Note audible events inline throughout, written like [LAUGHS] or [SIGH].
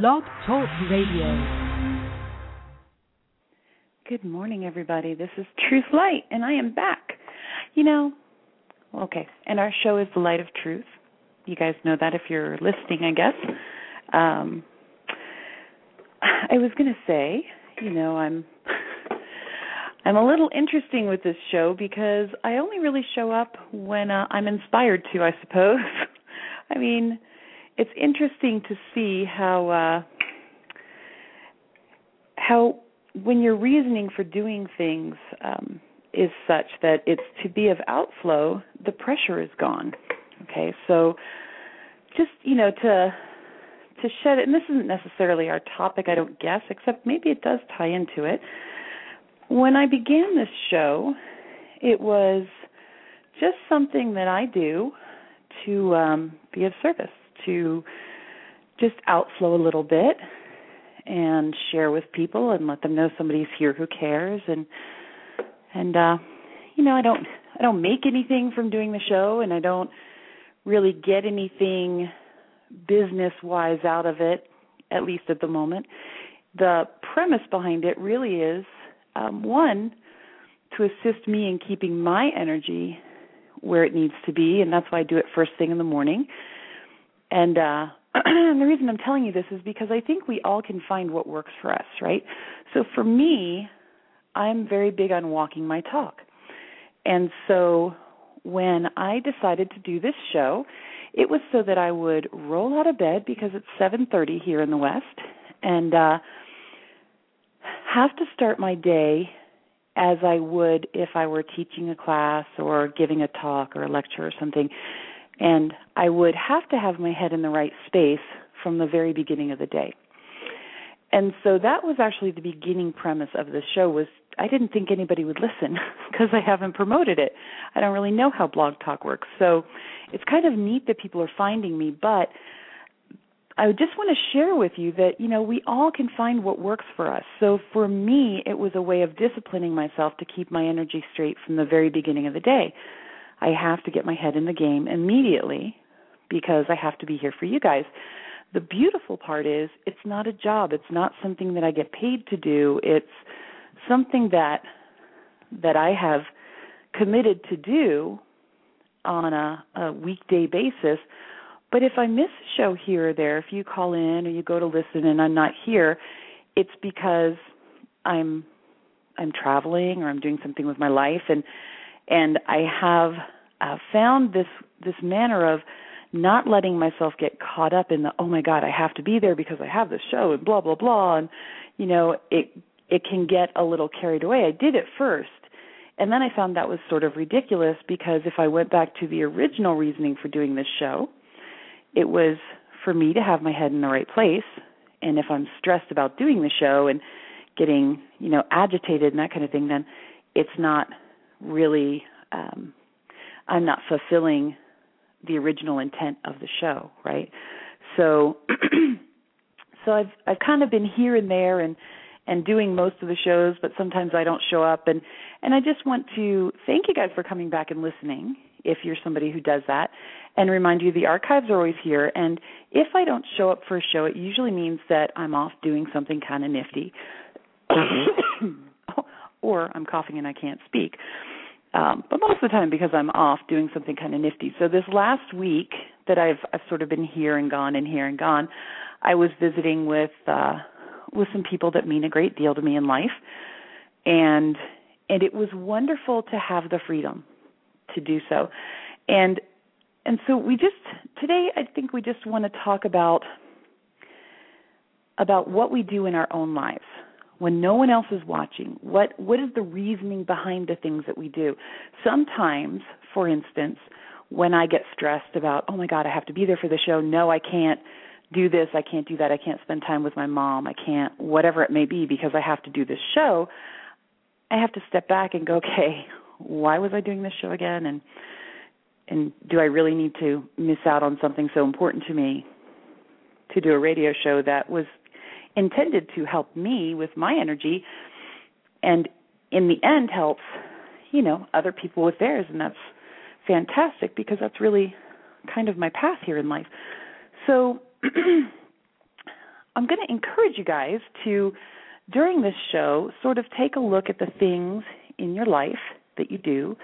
Blog Talk Radio. Good morning, everybody. This is Truth Light, and I am back. You know, okay, and our show is The Light of Truth. You guys know that if you're listening, I guess. Um, I was going to say, you know, I'm I'm a little interesting with this show because I only really show up when uh, I'm inspired to, I suppose. [LAUGHS] I mean, it's interesting to see how uh how when your reasoning for doing things um is such that it's to be of outflow, the pressure is gone. Okay, so just you know to to shed it, and this isn't necessarily our topic, I don't guess, except maybe it does tie into it. When I began this show, it was just something that I do to um, be of service to just outflow a little bit and share with people and let them know somebody's here who cares. And and uh you know I don't I don't make anything from doing the show and I don't really get anything business wise out of it at least at the moment. The premise behind it really is um one to assist me in keeping my energy where it needs to be and that's why I do it first thing in the morning and uh [CLEARS THROAT] the reason I'm telling you this is because I think we all can find what works for us, right? So for me, I'm very big on walking my talk. And so when I decided to do this show, it was so that I would roll out of bed because it's 7:30 here in the West and uh have to start my day as I would if I were teaching a class or giving a talk or a lecture or something and I would have to have my head in the right space from the very beginning of the day. And so that was actually the beginning premise of the show was I didn't think anybody would listen [LAUGHS] because I haven't promoted it. I don't really know how Blog Talk works. So it's kind of neat that people are finding me, but I just want to share with you that, you know, we all can find what works for us. So for me, it was a way of disciplining myself to keep my energy straight from the very beginning of the day. I have to get my head in the game immediately because I have to be here for you guys. The beautiful part is it's not a job. It's not something that I get paid to do. It's something that that I have committed to do on a, a weekday basis. But if I miss a show here or there, if you call in or you go to listen and I'm not here, it's because I'm I'm traveling or I'm doing something with my life and and I have uh, found this this manner of not letting myself get caught up in the oh my god I have to be there because I have this show and blah blah blah. And you know it it can get a little carried away. I did it first. And then I found that was sort of ridiculous because if I went back to the original reasoning for doing this show, it was for me to have my head in the right place. And if I'm stressed about doing the show and getting, you know, agitated and that kind of thing then it's not really um I'm not fulfilling the original intent of the show, right? So [CLEARS THROAT] so I've I've kind of been here and there and and doing most of the shows, but sometimes I don't show up and and I just want to thank you guys for coming back and listening if you're somebody who does that and remind you the archives are always here and if I don't show up for a show it usually means that I'm off doing something kind of nifty mm-hmm. [COUGHS] or I'm coughing and I can't speak. Um, but most of the time because I'm off doing something kind of nifty. So this last week that I've I've sort of been here and gone and here and gone, I was visiting with uh with some people that mean a great deal to me in life. And and it was wonderful to have the freedom to do so. And and so we just today I think we just want to talk about about what we do in our own lives when no one else is watching what what is the reasoning behind the things that we do? Sometimes for instance when i get stressed about oh my god i have to be there for the show. No i can't do this. I can't do that. I can't spend time with my mom. I can't whatever it may be because i have to do this show i have to step back and go okay why was i doing this show again? And and do i really need to miss out on something so important to me to do a radio show that was intended to help me with my energy and in the end helps you know other people with theirs and that's fantastic because that's really kind of my path here in life so [CLEARS THROAT] I'm going to encourage you guys to, during this show, sort of take a look at the things in your life that you do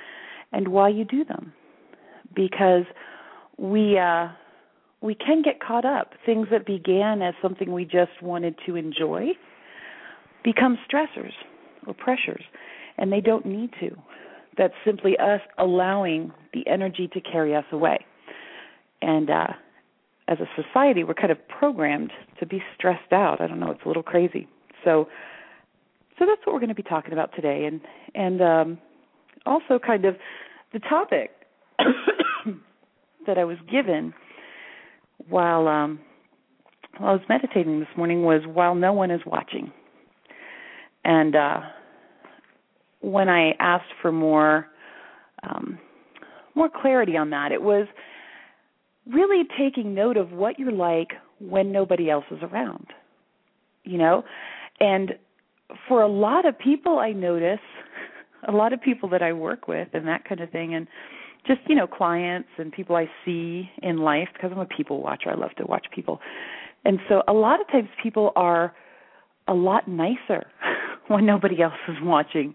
and why you do them. Because we, uh, we can get caught up. Things that began as something we just wanted to enjoy become stressors or pressures, and they don't need to. That's simply us allowing the energy to carry us away. And uh, as a society, we're kind of programmed to be stressed out. I don't know, it's a little crazy. So, so that's what we're going to be talking about today, and and um, also kind of the topic [COUGHS] that I was given while um, while I was meditating this morning was while no one is watching, and uh, when I asked for more um, more clarity on that, it was really taking note of what you're like when nobody else is around. You know, and for a lot of people, I notice [LAUGHS] a lot of people that I work with and that kind of thing, and just you know clients and people I see in life because I'm a people watcher. I love to watch people, and so a lot of times people are a lot nicer [LAUGHS] when nobody else is watching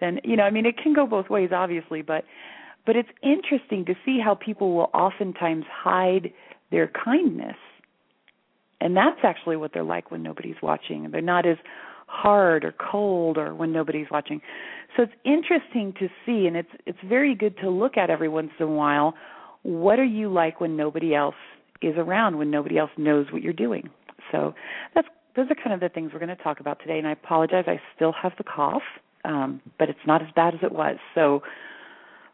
then you know i mean it can go both ways obviously but but it's interesting to see how people will oftentimes hide their kindness and that's actually what they're like when nobody's watching and they're not as hard or cold or when nobody's watching so it's interesting to see and it's it's very good to look at every once in a while what are you like when nobody else is around when nobody else knows what you're doing so that's those are kind of the things we're going to talk about today and i apologize i still have the cough um, but it's not as bad as it was. So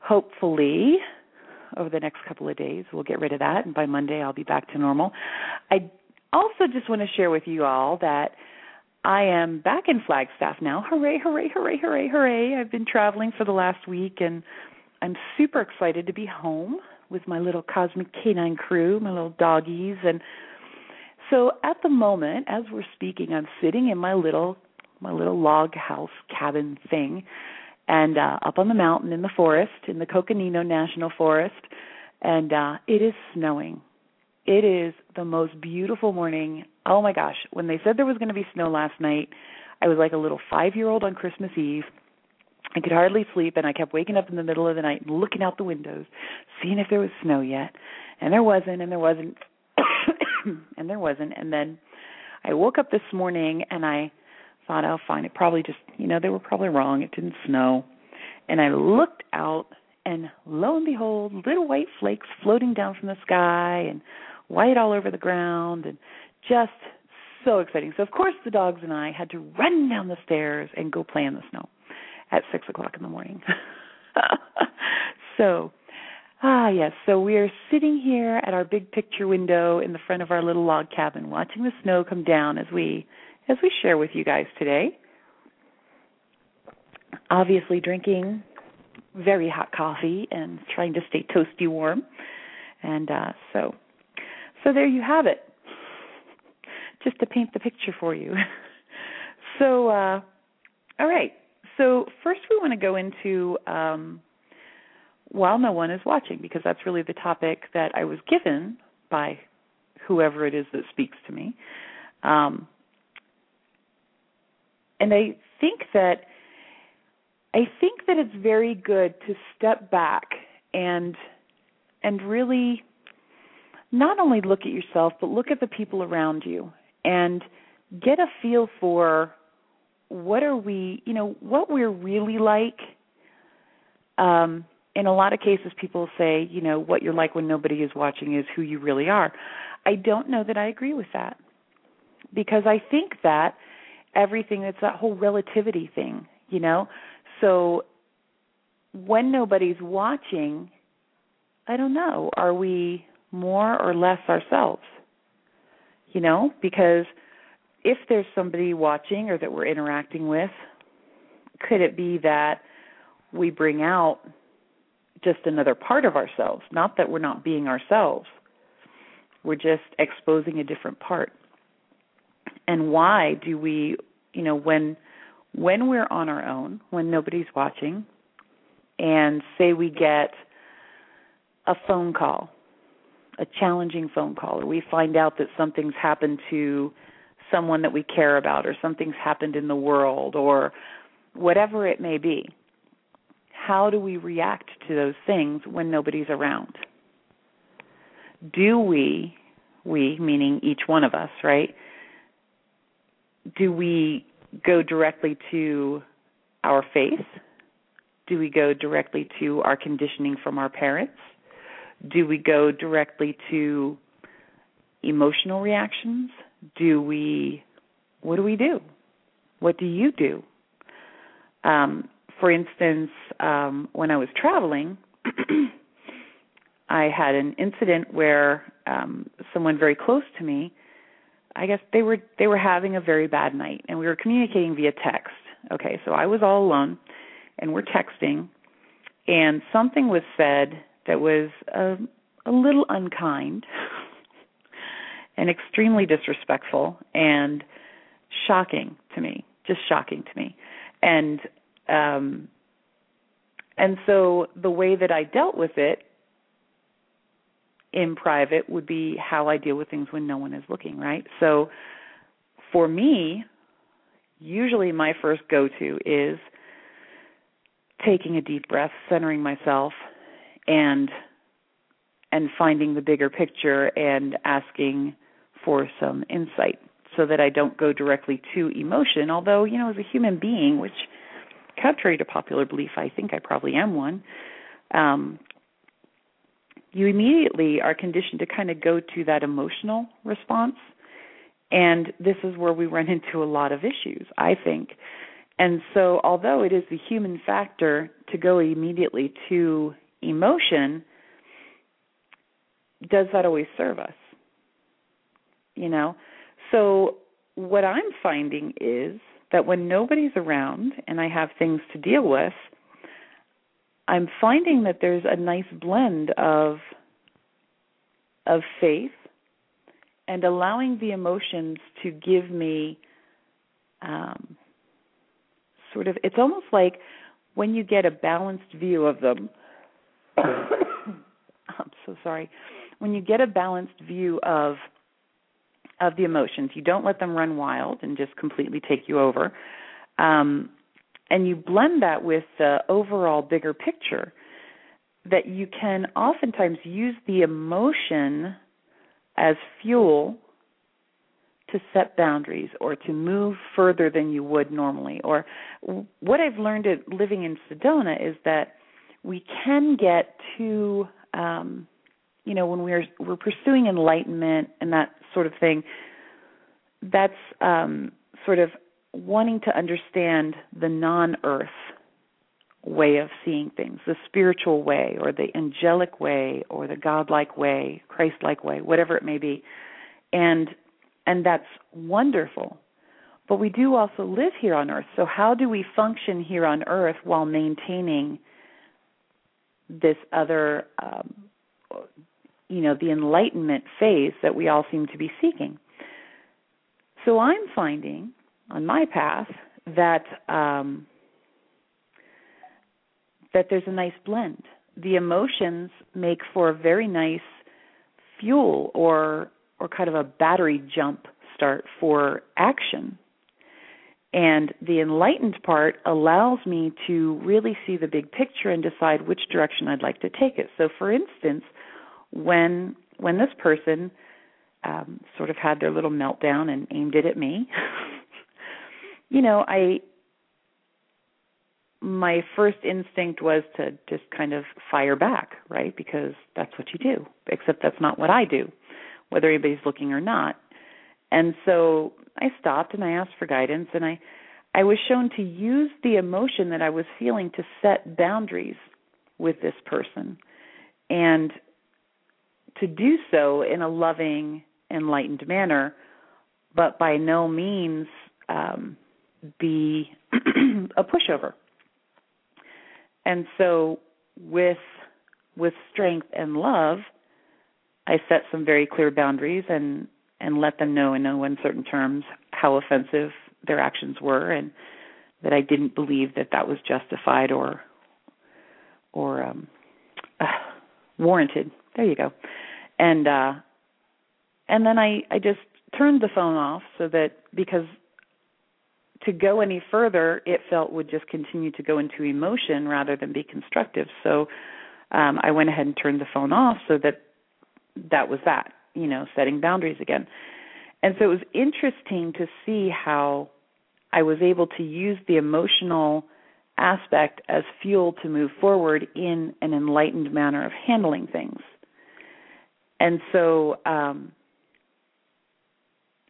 hopefully over the next couple of days we'll get rid of that and by Monday I'll be back to normal. I also just want to share with you all that I am back in Flagstaff now. Hooray, hooray, hooray, hooray, hooray. I've been traveling for the last week and I'm super excited to be home with my little cosmic canine crew, my little doggies and so at the moment as we're speaking I'm sitting in my little my little log house cabin thing, and uh, up on the mountain in the forest in the Coconino National Forest, and uh, it is snowing. It is the most beautiful morning. Oh my gosh! When they said there was going to be snow last night, I was like a little five-year-old on Christmas Eve. I could hardly sleep, and I kept waking up in the middle of the night and looking out the windows, seeing if there was snow yet. And there wasn't, and there wasn't, [COUGHS] and there wasn't. And then I woke up this morning and I thought, oh, fine, it probably just, you know, they were probably wrong. It didn't snow. And I looked out, and lo and behold, little white flakes floating down from the sky and white all over the ground, and just so exciting. So, of course, the dogs and I had to run down the stairs and go play in the snow at six o'clock in the morning. [LAUGHS] so, ah, yes. So we are sitting here at our big picture window in the front of our little log cabin, watching the snow come down as we as we share with you guys today. Obviously, drinking very hot coffee and trying to stay toasty warm. And uh, so, so there you have it. Just to paint the picture for you. [LAUGHS] so, uh, all right. So first, we want to go into um, while no one is watching, because that's really the topic that I was given by whoever it is that speaks to me. Um, and I think that I think that it's very good to step back and and really not only look at yourself but look at the people around you and get a feel for what are we you know what we're really like. Um in a lot of cases people say you know what you're like when nobody is watching is who you really are. I don't know that i agree with that because i think that everything it's that whole relativity thing you know? So when nobody's watching i don't know. Are we more or less ourselves you know because if there's somebody watching or that we're interacting with could it be that we bring out just another part of ourselves? Not that we're not being ourselves. We're just exposing a different part. And why do we you know when when we're on our own when nobody's watching and say we get a phone call a challenging phone call or we find out that something's happened to someone that we care about or something's happened in the world or whatever it may be. How do we react to those things when nobody's around? Do we, we meaning each one of us, right? Do we go directly to our faith? Do we go directly to our conditioning from our parents? Do we go directly to emotional reactions? Do we, what do we do? What do you do? Um, for instance, um, when I was traveling, [CLEARS THROAT] I had an incident where um, someone very close to me, I guess they were they were having a very bad night, and we were communicating via text. Okay, so I was all alone, and we're texting, and something was said that was a, a little unkind [LAUGHS] and extremely disrespectful and shocking to me, just shocking to me. And um and so the way that I dealt with it in private would be how I deal with things when no one is looking, right? So for me, usually my first go to is taking a deep breath, centering myself and and finding the bigger picture and asking for some insight so that I don't go directly to emotion. Although, you know, as a human being, which contrary to popular belief, I think I probably am one, um, you immediately are conditioned to kind of go to that emotional response. And this is where we run [LAUGHS] into a lot of issues, I think. And so, although it is the human factor to go immediately to emotion, does that always serve us? You know? So, what I'm finding is that when nobody's around and I have things to deal with, I'm finding that there's a nice blend of of faith and allowing the emotions to give me um, sort of it's almost like when you get a balanced view of them [LAUGHS] I'm so sorry. When you get a balanced view of of the emotions, you don't let them run wild and just completely take you over. Um, and you blend that with the overall bigger picture that you can oftentimes use the emotion as fuel to set boundaries or to move further than you would normally or what i've learned at living in sedona is that we can get too um, you know when we're we're pursuing enlightenment and that sort of thing that's um, sort of wanting to understand the non-earth way of seeing things the spiritual way or the angelic way or the godlike way christ-like way whatever it may be. And and that's wonderful. But we do also live here on earth. So how do we function here on earth while maintaining this other um, you know the enlightenment phase that we all seem to be seeking. So i'm finding on my path that um, that there's a nice blend. The emotions make for a very nice fuel or or kind of a battery jump start for action and the enlightened part allows me to really see the big picture and decide which direction I'd like to take it. So, for instance, when when this person um, sort of had their little meltdown and aimed it at me, [LAUGHS] you know, I my first instinct was to just kind of fire back, right? Because that's what you do. Except that's not what I do, whether anybody's looking or not. And so I stopped and I asked for guidance and I I was shown to use the emotion that I was feeling to set boundaries with this person and to do so in a loving, enlightened manner, but by no means um, be [CLEARS THROAT] a pushover. And so with with strength and love, I set some very clear boundaries and and let them know in no uncertain terms how offensive their actions were and that I didn't believe that that was justified or or um uh, warranted. There you go. And uh and then I I just turned the phone off so that because to go any further, it felt would just continue to go into emotion rather than be constructive. So um, I went ahead and turned the phone off so that that was that, you know, setting boundaries again. And so it was interesting to see how I was able to use the emotional aspect as fuel to move forward in an enlightened manner of handling things. And so, um,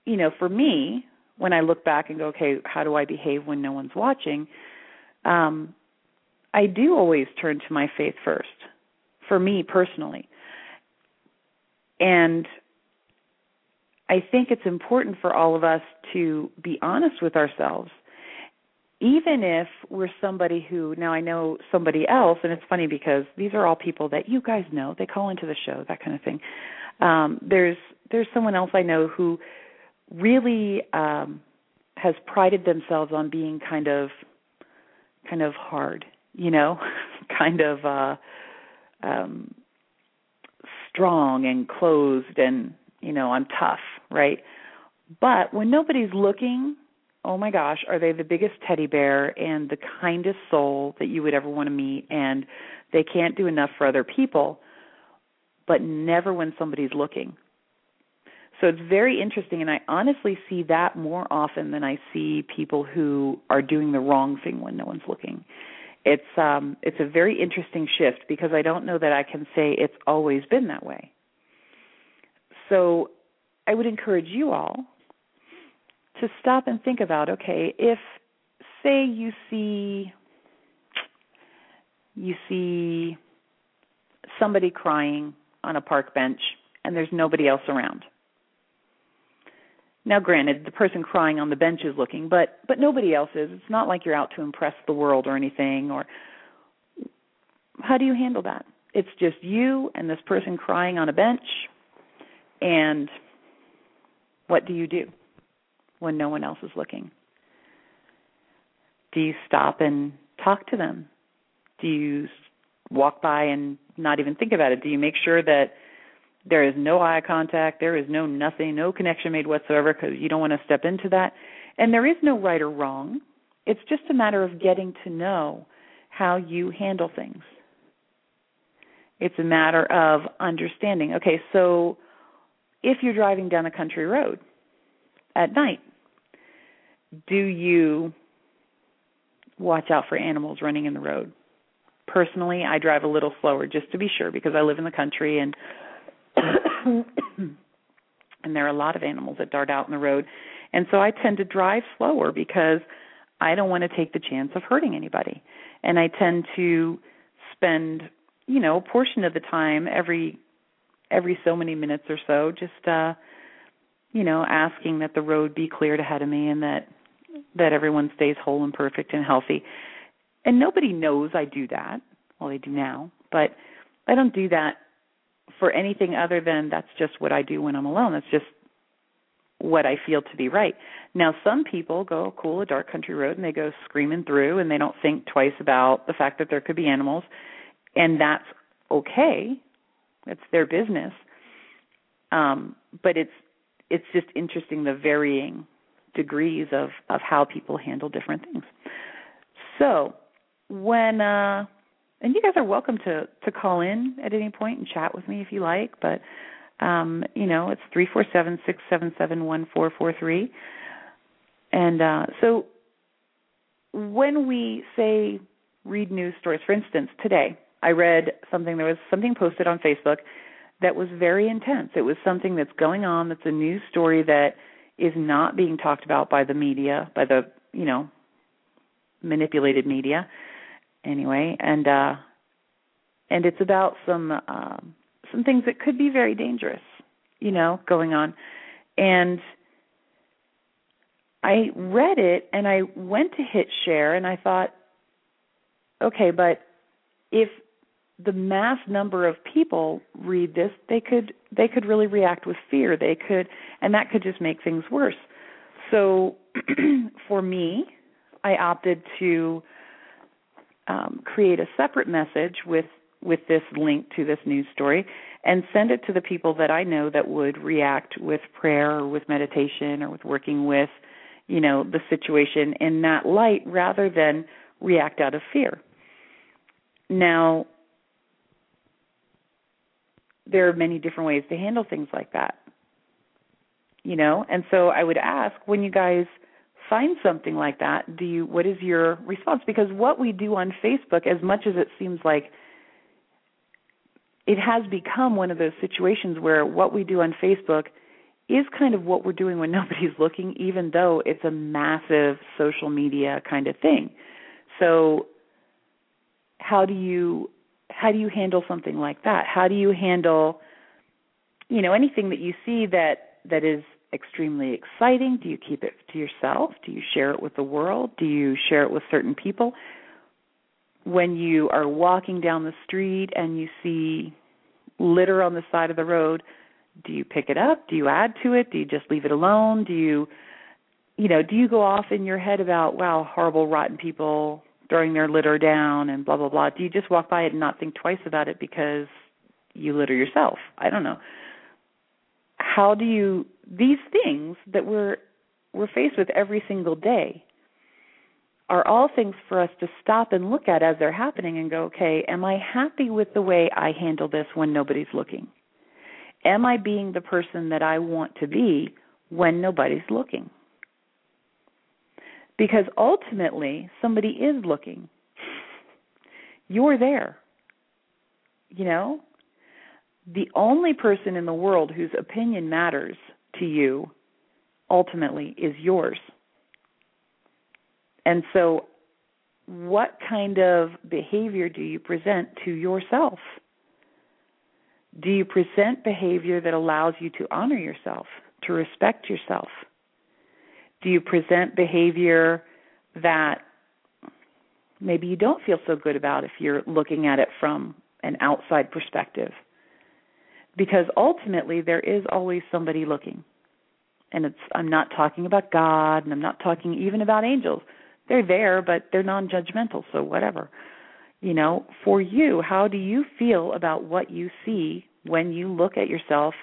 you know, for me, when I look back and go, okay, how do I behave when no one's watching? Um, I do always turn to my faith first, for me personally. And I think it's important for all of us to be honest with ourselves even if we're somebody who now I know somebody else, and it's funny because these are all people that you guys know. They call into the show, that kind of thing. Um, there's there's someone else I know who really um, has prided themselves on being kind of kind of hard, you know, [LAUGHS] kind of uh, um, strong and closed, and you know I'm tough, right? But when nobody's looking, oh my gosh, are they the biggest teddy bear and the kindest soul that you would ever want to meet and they can't do enough for other people, but never when somebody's looking. So it's very interesting and I honestly see that more often than I see people who are doing the wrong thing when no one's looking. It's um it's a very interesting shift because I don't know that I can say it's always been that way. So I would encourage you all to stop and think about okay, if say you see you see somebody crying on a park bench and there's nobody else around. Now granted the person crying on the bench is looking, but but nobody else is. It's not like you're out to impress the world or anything or how do you handle that? It's just you and this person crying on a bench and what do you do? when no one else is looking? Do you stop and talk to them? Do you walk by and not even think about it? Do you make sure that there is no eye contact, there is no nothing, no connection made whatsoever because you don't want to step into that? And there is no right or wrong. It's just a matter of getting to know how you handle things. It's a matter of understanding. Okay, so if you're driving down a country road at night, do you watch out for animals running in the road? Personally, I drive a little slower just to be sure because I live in the country and [COUGHS] and there are a lot of animals that dart out in the road. And so I tend to drive slower because I don't want to take the chance of hurting anybody. And I tend to spend, you know, a portion of the time every every so many minutes or so just uh you know, asking that the road be cleared ahead of me and that that everyone stays whole and perfect and healthy. And nobody knows I do that. Well, they do now, but I don't do that for anything other than that's just what I do when I'm alone. That's just what I feel to be right. Now, some people go cool a dark country road and they go screaming through and they don't think twice about the fact that there could be animals, and that's okay. It's their business. Um, but it's it's just interesting the varying degrees of of how people handle different things. So when uh and you guys are welcome to to call in at any point and chat with me if you like, but um, you know, it's three four seven six seven seven one four four three. And uh so when we say read news stories, for instance, today I read something there was something posted on Facebook that was very intense. It was something that's going on that's a news story that is not being talked about by the media, by the you know manipulated media, anyway, and uh, and it's about some um, some things that could be very dangerous, you know, going on, and I read it and I went to hit share and I thought, okay, but if the mass number of people read this they could they could really react with fear. They could and that could just make things worse. So [CLEARS THROAT] for me i opted to um, create a separate message with with this link to this news story and send it to the people that I know that would react with prayer or with meditation or with working with, you know, the situation in that light rather than react out of fear. Now, there are many different ways to handle things like that. You know, and so I would ask when you guys find something like that, do you what is your response? Because what we do on Facebook, as much as it seems like it has become one of those situations where what we do on Facebook is kind of what we're doing when [LAUGHS] nobody's looking, even though it's a massive social media kind of thing. So, how do you how do you handle something like that? How do you handle you know anything that you see that that is extremely exciting? Do you keep it to yourself? Do you share it with the world? Do you share it with certain people? When you are walking down the street and you see litter on the side of the road, do you pick it up? Do you add to it? Do you just leave it alone? Do you you know, do you go off in your head about wow, horrible rotten people throwing their litter down and blah blah blah? Do you just walk by it and not think twice about it because you litter yourself? I don't know. How do you these things that we're we're faced with every single day are all things for us to stop and look at as they're happening and go, okay, am I happy with the way I handle this when nobody's looking? Am I being the person that I want to be when nobody's looking? Because ultimately, somebody is looking. You're there. You know? The only person in the world whose opinion matters to you ultimately is yours. And so, what kind of behavior do you present to yourself? Do you present behavior that allows you to honor yourself, to respect yourself? Do you present behavior that maybe you don't feel so good about if you're looking at it from an outside perspective? Because ultimately, there is always somebody looking. And it's I'm not talking about God and I'm not talking even about angels they're there, but they're non-judgmental, so whatever. You know, for you, how do you feel about what you see when you look at yourself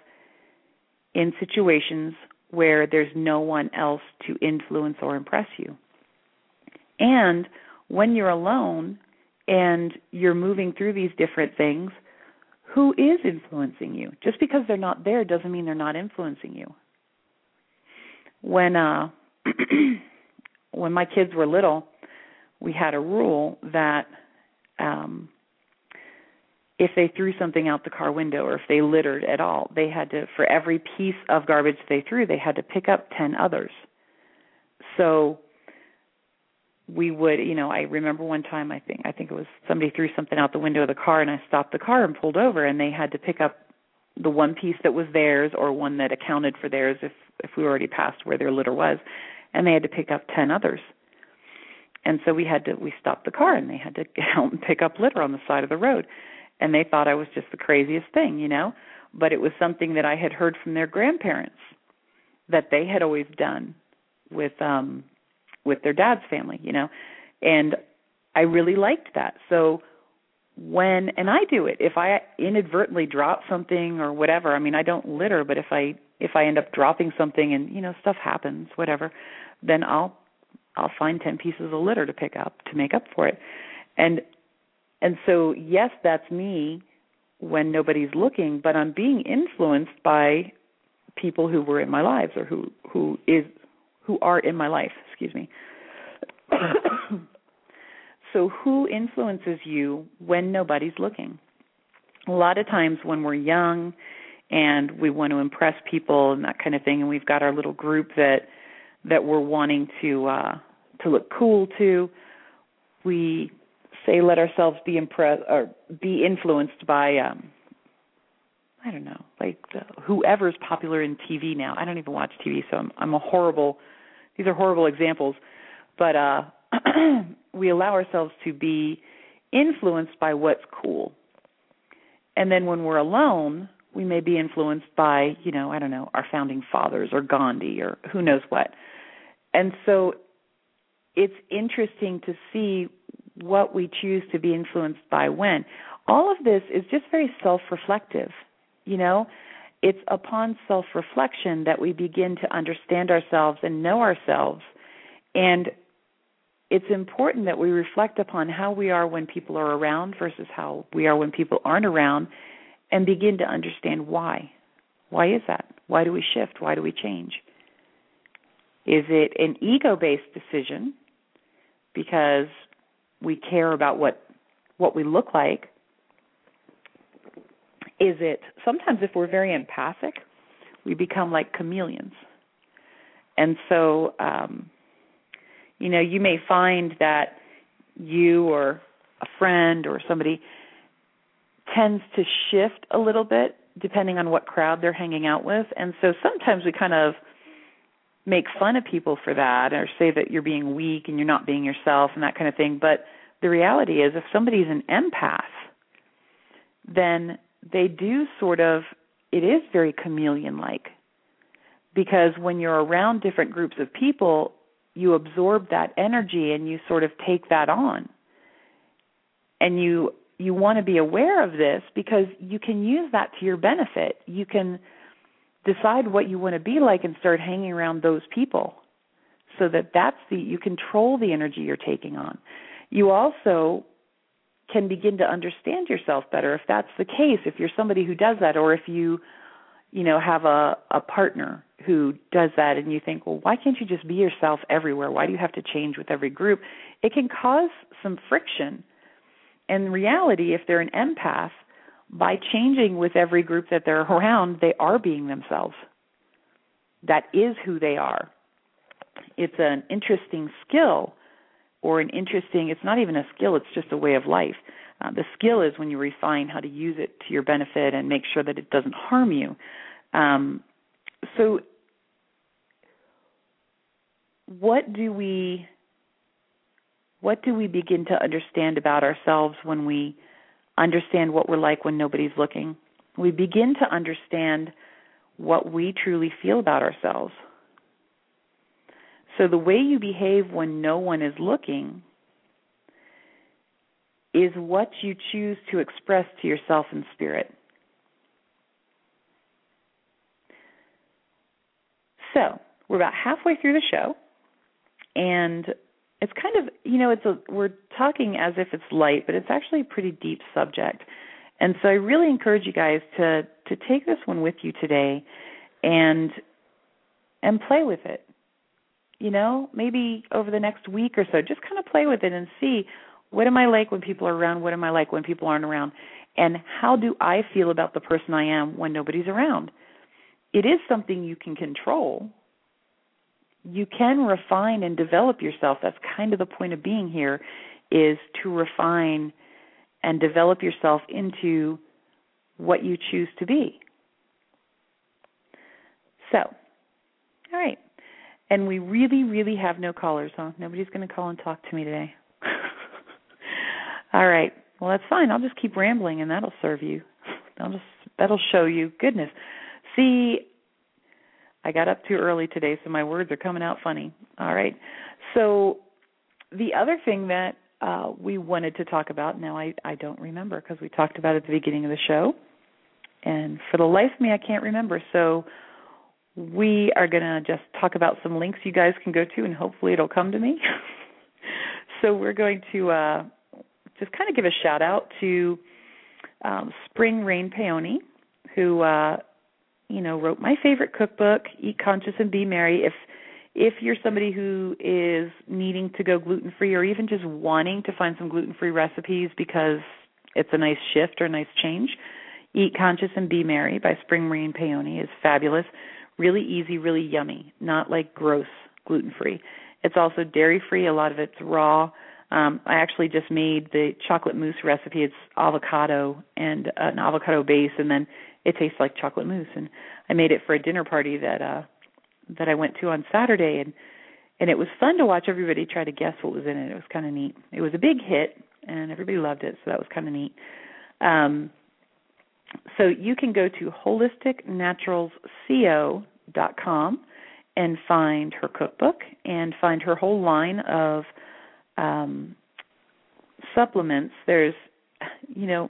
in situations where there's no one else to influence or impress you? And when you're alone and you're moving through these different things, who is influencing you? Just because they're not there doesn't mean they're not influencing you. When uh [CLEARS THROAT] when my kids were little, we had a rule that um if they threw something out the car window or if they littered at all, they had to for every piece of garbage they threw, they had to pick up 10 others. So we would, you know, I remember one time I think I think it was somebody threw something out the window of the car and I stopped the car and pulled over and they had to pick up the one piece that was theirs or one that accounted for theirs if if we already passed where their litter was and they had to pick up 10 others. And so we had to we stopped the car and they had to [LAUGHS] help pick up litter on the side of the road. And they thought I was just the craziest thing, you know, but it was something that I had heard from their grandparents that they had always done with um with their dad's family, you know. And I really liked that. So when and I do it if I inadvertently drop something or whatever. I mean, I don't litter, but if I if I end up dropping something and you know stuff happens, whatever, then I'll I'll find 10 pieces of litter to pick up to make up for it. And and so yes, that's me when nobody's looking, but I'm being influenced by people who were in my lives or who who is who are in my life, excuse me. [COUGHS] so who influences you when nobody's looking? A lot of times when we're young and we want to impress people and that kind of thing and we've got our little group that that we're wanting to uh to look cool to we say let ourselves be impressed or be influenced by um I don't know, like the, whoever's popular in TV now. I don't even watch TV, so I'm I'm a horrible these are horrible examples, but uh [CLEARS THROAT] we allow ourselves to be influenced by what's cool. And then when we're alone, we may be influenced by, you know, I don't know, our founding fathers or Gandhi or who knows what. And so it's interesting to see what we choose to be influenced by when. All of this is just very self reflective. You know, it's upon self reflection that we begin to understand ourselves and know ourselves. And it's important that we reflect upon how we are when people are around versus how we are when people aren't around and begin to understand why. Why is that? Why do we shift? Why do we change? Is it an ego based decision because we care about what what we look like? Is it sometimes if we're very empathic, we become like chameleons. And so um you know, you may find that you or a friend or somebody tends to shift a little bit depending on what crowd they're hanging out with. And so sometimes we kind of make fun of people for that or say that you're being weak and you're not being yourself and that kind of thing. But the reality is, if somebody's an empath, then they do sort of, it is very chameleon like. Because when you're around different groups of people, you absorb that energy and you sort of take that on. And you you want to be aware of this because you can use that to your benefit. You can decide what you want to be like and start hanging around those people so that that's the you control the energy you're taking on. You also can begin to understand yourself better if that's the case if you're somebody who does that or if you you know have a a partner who does that and you think well why can't you just be yourself everywhere why do you have to change with every group it can cause some friction in reality, if they're an empath, by changing with every group that they're around, they are being themselves. That is who they are. It's an interesting skill, or an interesting, it's not even a skill, it's just a way of life. Uh, the skill is when you refine how to use it to your benefit and make sure that it doesn't harm you. Um, so, what do we what do we begin to understand about ourselves when we understand what we're like when nobody's looking? We begin to understand what we truly feel about ourselves. So, the way you behave when no one is looking is what you choose to express to yourself in spirit. So, we're about halfway through the show, and it's kind of you know it's a we're talking as if it's light but it's actually a pretty deep subject. And so i really encourage you guys to to take this one with you today and and play with it. You know maybe over the next week or so just kind of play with it and see what am i like when people are around what am i like when people aren't around and how do i feel about the person i am when nobody's around it is something you can control you can refine and develop yourself. That's kind of the point of being here is to refine and develop yourself into what you choose to be. So, all right. And we really, really have no callers, huh? Nobody's going to call and talk to me today. [LAUGHS] all right. Well, that's fine. I'll just keep rambling, and that'll serve you. [LAUGHS] I'll just that'll show you goodness. See, I got up too early today, so my words are coming out funny. All right. So the other thing that uh, we wanted to talk about, now I, I don't remember because we talked about it at the beginning of the show, and for the life of me, I can't remember. So we are going to just talk about some links you guys can go to, and hopefully it'll come to me. [LAUGHS] so we're going to uh, just kind of give a shout out to um, Spring Rain Peony, who uh, you know, wrote my favorite cookbook, Eat Conscious and Be Merry. If if you're somebody who is needing to go gluten free or even just wanting to find some gluten free recipes because it's a nice shift or a nice change, Eat Conscious and Be Merry by Spring Rain Peony is fabulous. Really easy, really yummy, not like gross gluten free. It's also dairy free, a lot of it's raw. Um, I actually just made the chocolate mousse recipe. It's avocado and uh, an avocado base, and then it tastes like chocolate mousse and I made it for a dinner party that uh that I went to on Saturday and and it was fun to watch everybody try to guess what was in it. It was kind of neat. It was a big hit and everybody loved it, so that was kind of neat. Um so you can go to holisticnaturalsco.com and find her cookbook and find her whole line of um supplements. There's you know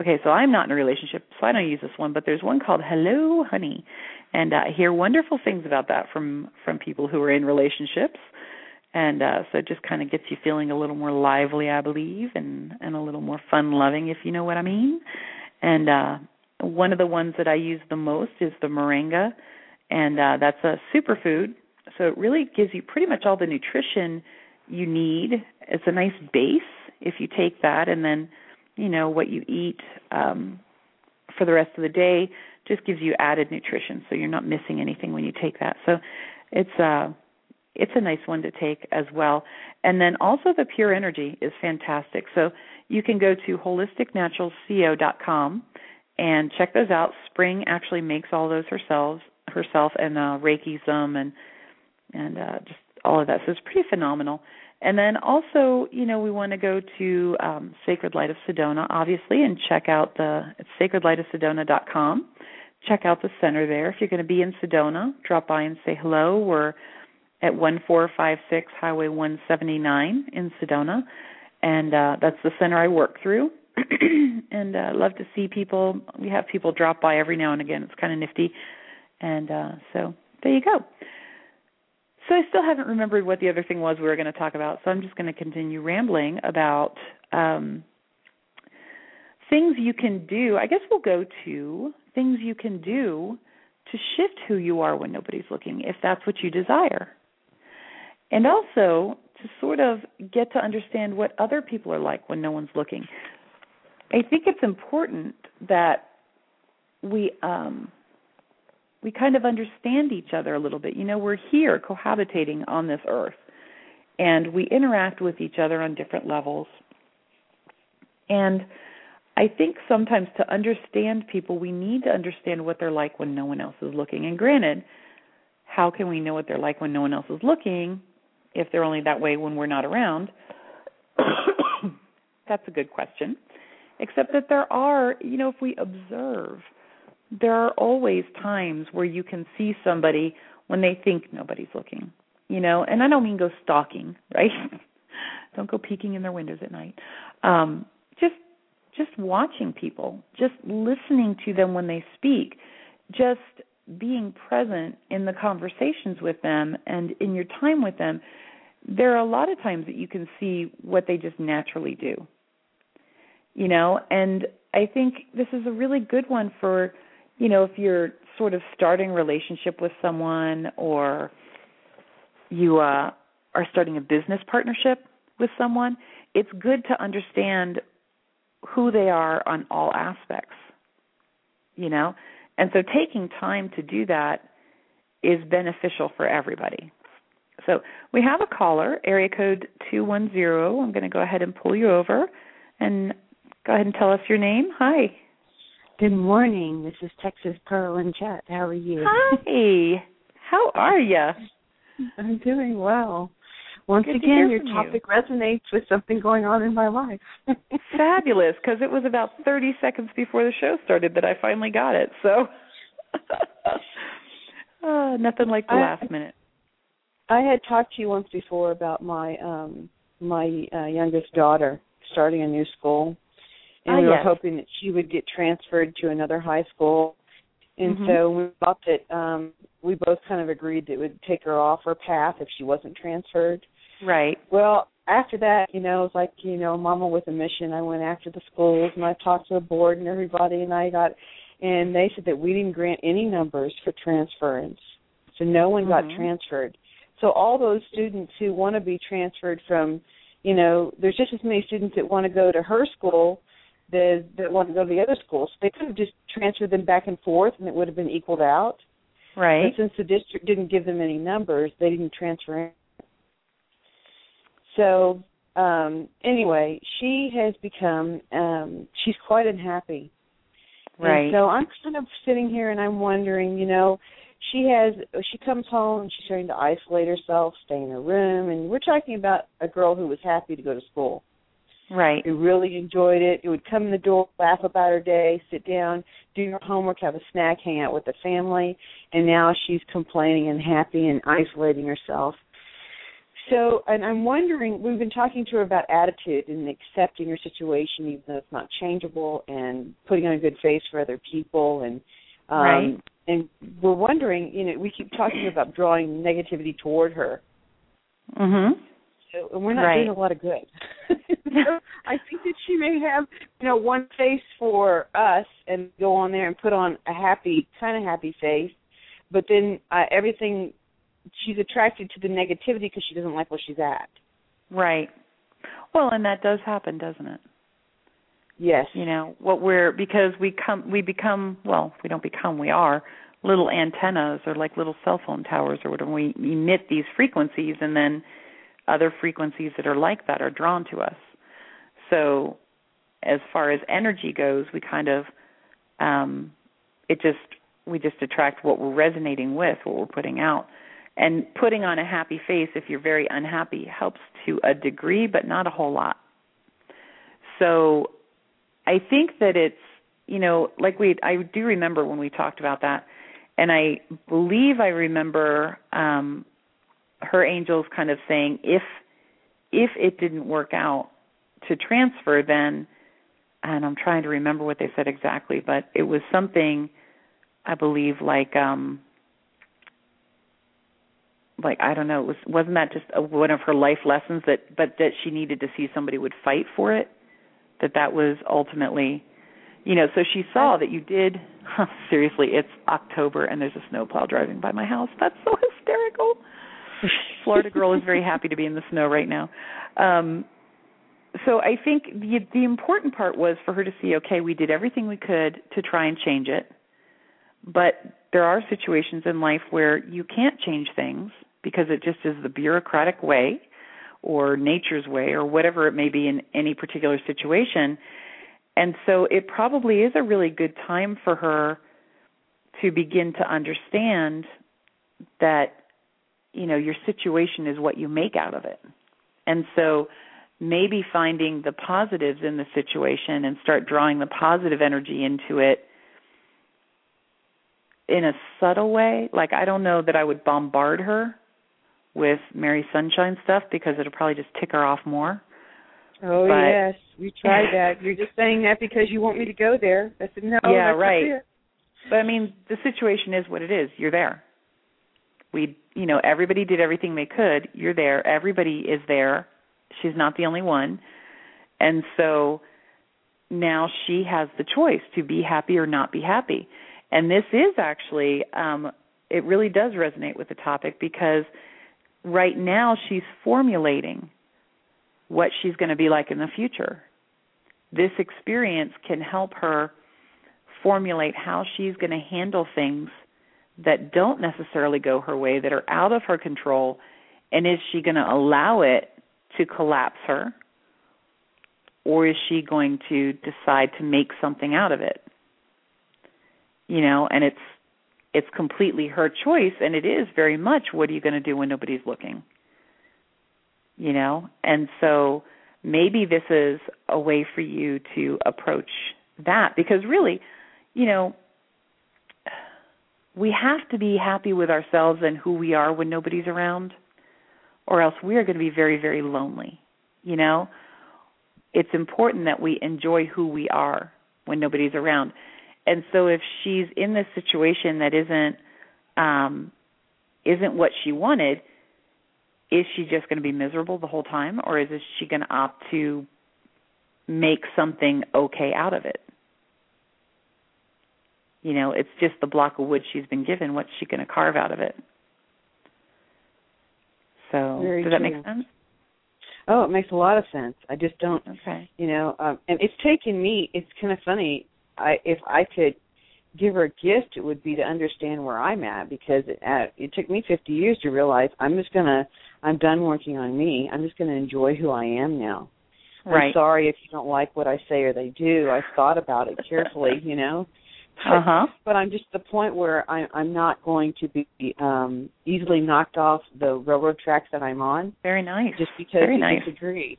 okay, so I'm not in a relationship, so I don't use this one, but there's one called Hello Honey, and uh, I hear wonderful things about that from from people who are in relationships, and uh, so it just kind of gets you feeling a little more lively, I believe, and and a little more fun loving, if you know what I mean. And uh, one of the ones that I use the most is the moringa, and uh, that's a superfood. So it really gives you pretty much all the nutrition you need. It's a nice base if you take that, and then you know what you eat um, for the rest of the day just gives you added nutrition, so you're not missing anything when you take that. So it's uh it's a nice one to take as well. And then also the pure energy is fantastic. So you can go to holisticnaturalco.com and check those out. Spring actually makes all those herself herself and uh Reiki's them and and uh just all of that. So it's pretty phenomenal. And then also, you know, we want to go to um, Sacred Light of Sedona, obviously, and check out the it's sacredlightofsedona.com. Check out the center there. If you're going to be in Sedona, drop by and say hello. We're at 1456 Highway 179 in Sedona, and uh, that's the center I work through. [CLEARS THROAT] and uh, love to see people. We have people drop by every now and again. It's kind of nifty, and uh, so there you go. So I still haven't remembered what the other thing was we were going to talk about. So I'm just going to continue rambling about um, things you can do. I guess we'll go to things you can do to shift who you are when nobody's looking, if that's what you desire. And also to sort of get to understand what other people are like when no one's looking. I think it's important that we um, we kind of understand each other a little bit. You know, we're here cohabitating on this earth, and we interact with each other on different levels. And I think sometimes to understand people, we need to understand what they're like when no one else is looking. And granted, how can we know what they're like when no one else is looking if they're only that way when we're not around? [COUGHS] That's a good question. Except that there are, you know, if we observe there are always times where you can see somebody when they think nobody's looking you know? And i don't mean go stalking [LAUGHS] right? Don't go peeking in their windows at night. Um just just watching people just listening to them when they speak just being present in the conversations with them and in your time with them there are a lot of times that you can see what they just naturally do you know? And i think this is a really good one for you know, if you're sort of starting a relationship with someone or you uh, are starting a business partnership with someone, it's good to understand who they are on all aspects. You know? And so taking time to do that is beneficial for everybody. So we have a caller, area code 210. I'm going to go ahead and pull you over and go ahead and tell us your name. Hi. Good morning. This is Texas Pearl and Chat. How are you? Hi. How are you? I'm doing well. Once Good again, your you. topic resonates with something going on in my life. [LAUGHS] Fabulous, because it was about 30 seconds before the show started that I finally got it. So, [LAUGHS] uh, nothing like the I, last minute. I had talked to you once before about my um my uh, youngest daughter starting a new school and Ah, we were yes. hoping that she would get transferred to another high school. And Mhm. so we thought that um we both kind of agreed that it would take her off her path if she wasn't transferred. Right. Well, after that, you know, it was like, you know, mama with a mission. I went after the schools and I talked to the board and everybody and I got and they said that we didn't grant any numbers for transference. So no one got Mhm. transferred. So all those students who want to be transferred from, you know, there's just as many students that want to go to her school that that want to go to the other schools. They could have just transferred them back and forth and it would have been equaled out. Right. And since the district didn't give them any numbers, they didn't transfer in. So um anyway, she has become um she's quite unhappy. Right. And so I'm kind of sitting here and I'm wondering, you know, she has she comes home and she's starting to isolate herself, stay in her room and we're talking about a girl who was happy to go to school. Right. Who really enjoyed it. Who would come in the door, laugh about her day, sit down, do her homework, have a snack, hang out with the family, and now she's complaining and happy and isolating herself. So, and I'm wondering, we've been talking to her about attitude and accepting her situation, even though it's not changeable, and putting on a good face for other people, and um, right. and we're wondering, you know, we keep talking about drawing negativity toward her. Mhm. So, and we're not Right. doing a lot of good. [LAUGHS] [LAUGHS] I think that she may have, you know, one face for us and go on there and put on a happy, kind of happy face, but then uh, everything she's attracted to the negativity because she doesn't like where she's at. Right. Well, and that does happen, doesn't it? Yes. You know, what we're because we come we become well, we don't become, we are little antennas or like little cell phone towers or whatever. We emit these frequencies and then other frequencies that are like that are drawn to us. So as far as energy goes, we kind of um it just we just attract what we're resonating with, what we're putting out. And putting on a happy face if you're very unhappy helps to a degree but not a whole lot. So I think that it's you know like we I do remember when we talked about that and I believe I remember um her angels kind of saying if if it didn't work out to transfer then and I'm trying to remember what they said exactly but it was something I believe like um like I don't know it was wasn't that just a, one of her life lessons that but that she needed to see somebody would fight for it? That that was ultimately you know so she saw that you did seriously it's October and there's a snowplow driving by my house. That's so hysterical. [LAUGHS] Florida girl is very happy to be in the snow right now. Um so I think the the important part was for her to see okay we did everything we could to try and change it but there are situations in life where you can't change things because it just is the bureaucratic way or nature's way or whatever it may be in any particular situation. And so it probably is a really good time for her to begin to understand that you know your situation is what you make out of it. And so maybe finding the positives in the situation and start drawing the positive energy into it in a subtle way. Like I don't know that I would bombard her with Mary Sunshine stuff because it'll probably just tick her off more. Oh But- yes, we tried that. [LAUGHS] You're just saying that because you want me to go there. I said no. Yeah, right. But I mean, the situation is what it is. You're there. We, you know, everybody did everything they could. You're there. Everybody is there. She's not the only one. And so now she has the choice to be happy or not be happy. And this is actually um it really does resonate with the topic because right now she's formulating what she's going to be like in the future. This experience can help her formulate how she's going to handle things that don't necessarily go her way, that are out of her control, and is she going to allow it to collapse her? Or is she going to decide to make something out of it? You know, and it's it's completely her choice and it is very much what are you going to do when nobody's looking? You know? And so maybe this is a way for you to approach that because really, you know, we have to be happy with ourselves and who we are when nobody's around or else we are going to be very very lonely you know? It's important that we enjoy who we are when nobody's around. And so if she's in this situation that isn't um isn't what she wanted is she just going to be miserable the whole time or is she going to opt to make something okay out of it? You know it's just the block of wood she's been given. What's she going to carve out of it so Very does that true. make sense Oh, it makes a lot of sense. I just don't, okay you know, um and it's taken me it's kind of funny. I if I could give her a gift it would be to understand where I'm at because it, uh, it took me 50 years to realize I'm just going to I'm done working on me. I'm just going to enjoy who I am now. I'm sorry if you don't like what I say or they do. I've thought about it carefully, you know. Uh-huh But I'm just at the point where I, I'm not going to be um easily knocked off the railroad tracks that I'm on very nice just because Very we nice. disagree.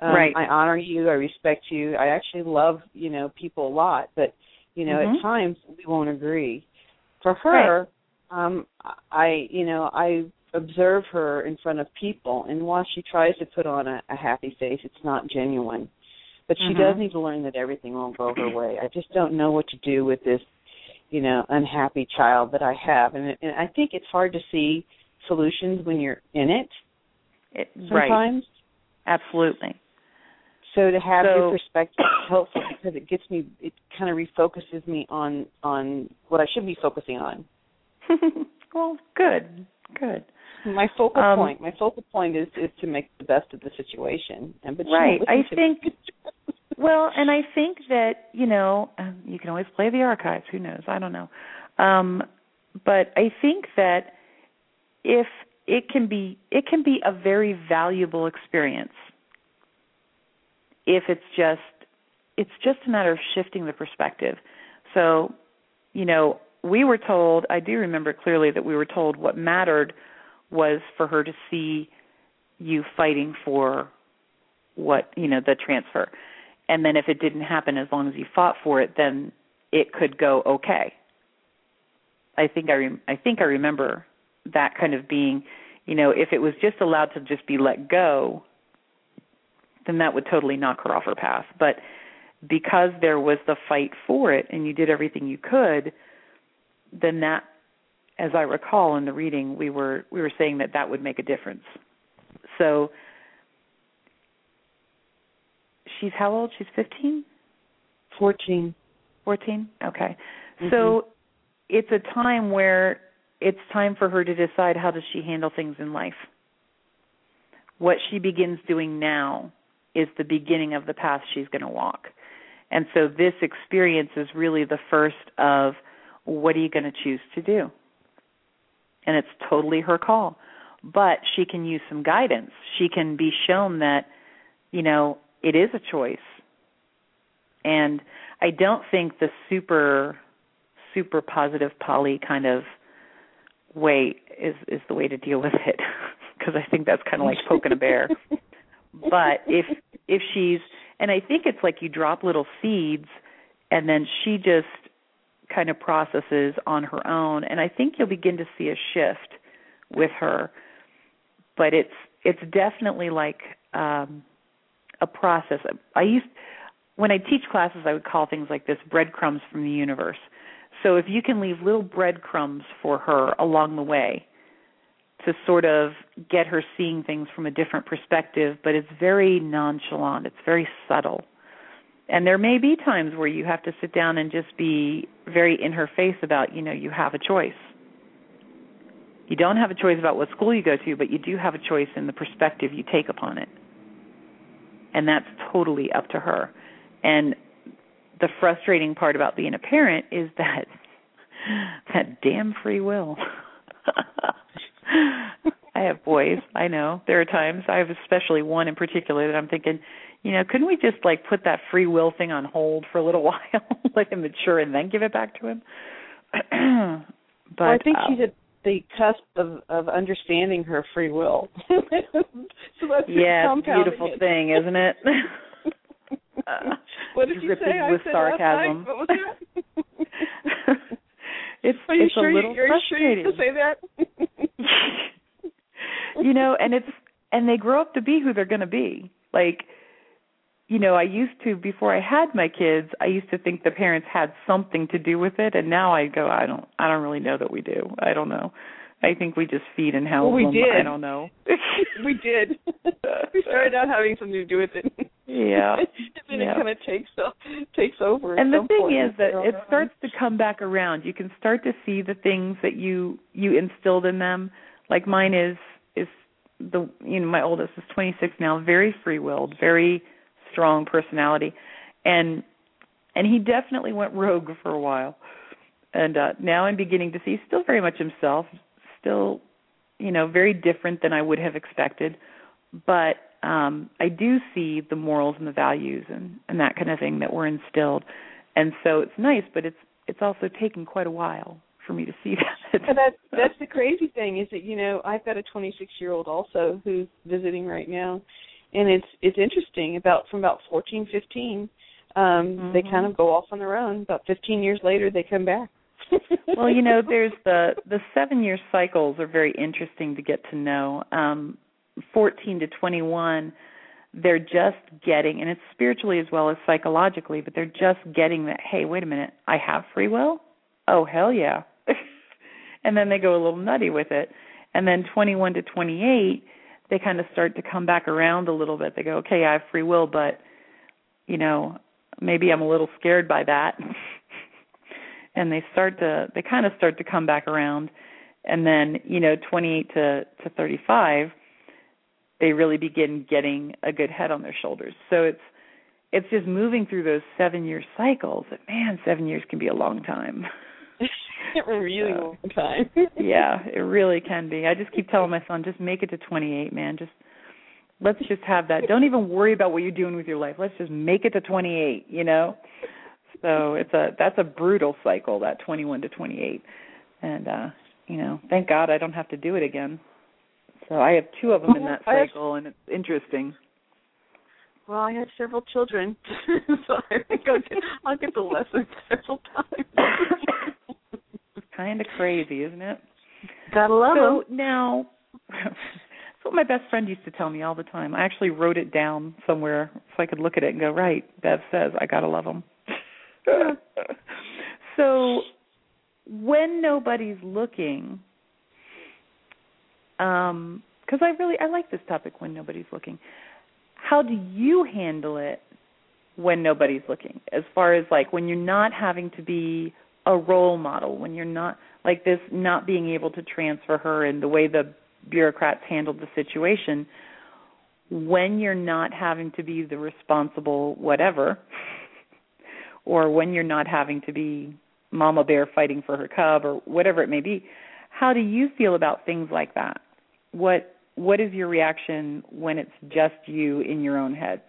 Um, Right. I honor you. I respect you. I actually love you know people a lot, but you know Mhm. at times we won't agree. For her, um, I you know I observe her in front of people, and while she tries to put on a, a happy face, it's not genuine. But she Mhm. does need to learn that everything won't go her way. I just don't know what to do with this, you know, unhappy child that I have, and, and I think it's hard to see solutions when you're in it It, right. sometimes. Absolutely. So to have So- your perspective is helpful because it gets me, it kind of refocuses me on on what I should be focusing on. [LAUGHS] well, good. Good. My focal Um, point, my focal point is is to make the best of the situation. And but Right. I listen to me. think Well, and I think that you know um, you can always play the archives. Who knows? I don't know. Um, but I think that if it can be, it can be a very valuable experience. If it's just, it's just a matter of shifting the perspective. So, you know, we were told. I do remember clearly that we were told what mattered was for her to see you fighting for what you know the transfer. And then if it didn't happen as long as you fought for it then it could go okay. I think i rem- i think i remember that kind of being you know if it was just allowed to just be let go then that would totally knock her off her path. But because there was the fight for it and you did everything you could then that as i recall in the reading we were we were saying that that would make a difference so she's how old? She's 15? Fourteen. 14? Okay. Mhm. So it's a time where it's time for her to decide how does she handle things in life. What she begins doing now is the beginning of the path she's going to walk. And so this experience is really the first of what are you going to choose to do? And it's totally her call. But she can use some guidance. She can be shown that, you know, it is a choice. And I don't think the super super positive poly kind of way is is the way to deal with it [LAUGHS] because I think that's kind of like poking a bear. [LAUGHS] but if if she's and I think it's like you drop little seeds and then she just kind of processes on her own and I think you'll begin to see a shift with her. But it's it's definitely like um a process. I used when I teach classes, I would call things like this breadcrumbs from the universe. So if you can leave little breadcrumbs for her along the way to sort of get her seeing things from a different perspective, but it's very nonchalant, it's very subtle. And there may be times where you have to sit down and just be very in her face about, you know, you have a choice. You don't have a choice about what school you go to, but you do have a choice in the perspective you take upon it and that's totally up to her. And the frustrating part about being a parent is that [LAUGHS] that damn free will. [LAUGHS] I have boys, I know. There are times I have especially one in particular that I'm thinking, you know, couldn't we just like put that free will thing on hold for a little [LAUGHS] while, let him mature and then give it back to him? [CLEARS THROAT] but well, I think uh, she's at the cusp of of understanding her free will. [LAUGHS] so that's yeah, it's a beautiful it. thing, isn't it? Uh, [LAUGHS] what did you say? I with said sarcasm. What was that? it's Are you it's sure a you, little are you sure you frustrating. say that? you know, and it's and they grow up to be who they're going to be. Like, you know, I used to before I had my kids, I used to think the parents had something to do with it, and now I go, I don't, I don't really know that we do. I don't know. I think we just feed and house Well, we them. did. I don't know. [LAUGHS] we did. [LAUGHS] we started out having something to do with it. Yeah. [LAUGHS] and then Yeah. it kind of takes takes over. at and the thing is that it starts to come back around you can start to see the things that you you instilled in them like mine is is the you know my oldest is 26 now very free willed very strong personality and and he definitely went rogue for a while and uh now i'm beginning to see he's still very much himself still you know very different than i would have expected but um I do see the morals and the values and and that kind of thing that were instilled. And so it's nice, but it's it's also taken quite a while for me to see that. [LAUGHS] And that that's the crazy thing is that you know I've got a 26 year old also who's visiting right now, and it's it's interesting about from about fourteen fifteen um, they Mhm. kind of go off on their own. About 15 years later, they come back. [LAUGHS] well, you know, there's the the seven year cycles are very interesting to get to know. Um, 14 to 21, they're just getting, and it's spiritually as well as psychologically, but they're just getting that. Hey, wait a minute, I have free will. Oh hell yeah! [LAUGHS] and then they go a little nutty with it. And then 21 to 28, they kind of start to come back around a little bit. They go, okay, I have free will, but you know, maybe I'm a little scared by that. [LAUGHS] and they start to they kind of start to come back around and then you know 28 to to 35 they really begin getting a good head on their shoulders so it's it's just moving through those 7 year cycles man 7 years can be a long time [LAUGHS] a [LAUGHS] really long time. [LAUGHS] Yeah it really can be. I just keep telling my son just make it to 28 man. Just let's just have that. Don't even worry about what you're doing with your life. Let's just make it to 28 you know? So it's a that's a brutal cycle that 21 to 28, and uh, you know, thank God I don't have to do it again. So I have two of them in that cycle, and it's interesting. Well, I have several children, [LAUGHS] so I think I'll get, I'll get the lesson several times. Kind of crazy, isn't it? Gotta love so them. now, [LAUGHS] that's what my best friend used to tell me all the time. I actually wrote it down somewhere so I could look at it and go, right. Bev says I gotta love them. [LAUGHS] so when nobody's looking um because I really I like this topic when nobody's looking. How do you handle it when nobody's looking? As far as like when you're not having to be a role model, when you're not like this not being able to transfer her and the way the bureaucrats handled the situation, when you're not having to be the responsible whatever [LAUGHS] or when you're not having to be mama bear fighting for her cub or whatever it may be how do you feel about things like that? What what is your reaction when it's just you in your own head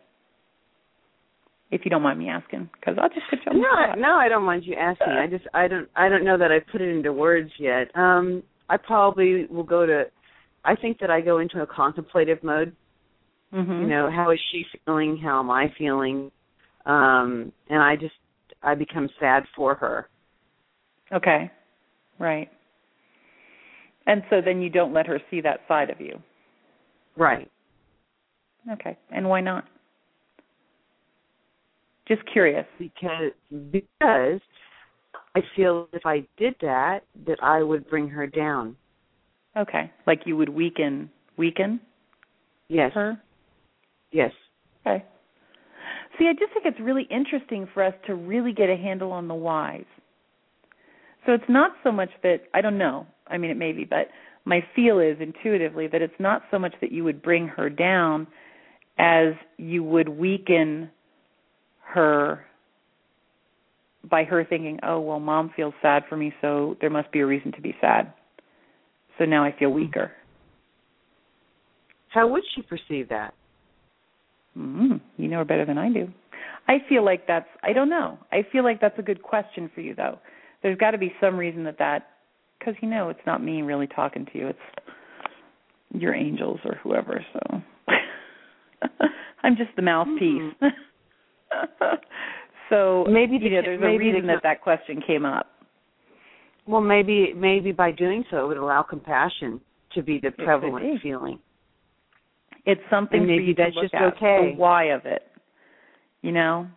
if you don't mind me asking because i'll just put you on no no i don't mind you asking i just i don't i don't know that i put it into words yet um i probably will go to i think that i go into a contemplative mode mm-hmm. you know how is she feeling how am i feeling um and i just I become sad for her. Okay. Right. And so then you don't let her see that side of you. Right. Okay. And why not? Just curious. Because because I feel if I did that that I would bring her down. Okay. Like you would weaken weaken yes. her? Yes. Okay. See, I just think it's really interesting for us to really get a handle on the whys. So it's not so much that I don't know. I mean, it may be, but my feel is intuitively that it's not so much that you would bring her down as you would weaken her by her thinking, "Oh, well, mom feels sad for me, so there must be a reason to be sad." So now I feel weaker. How would she perceive that? Mm, you know her better than I do. I feel like that's I don't know. I feel like that's a good question for you though. There's got to be some reason that that cuz you know it's not me really talking to you. It's your angels or whoever, so [LAUGHS] I'm just the mouthpiece. Mm-hmm. [LAUGHS] so maybe the, you know, there's maybe a reason the, that that question came up. Well, maybe maybe by doing so it would allow compassion to be the prevalent be. feeling. It's something and maybe for you that's just at okay. the why of it. You know,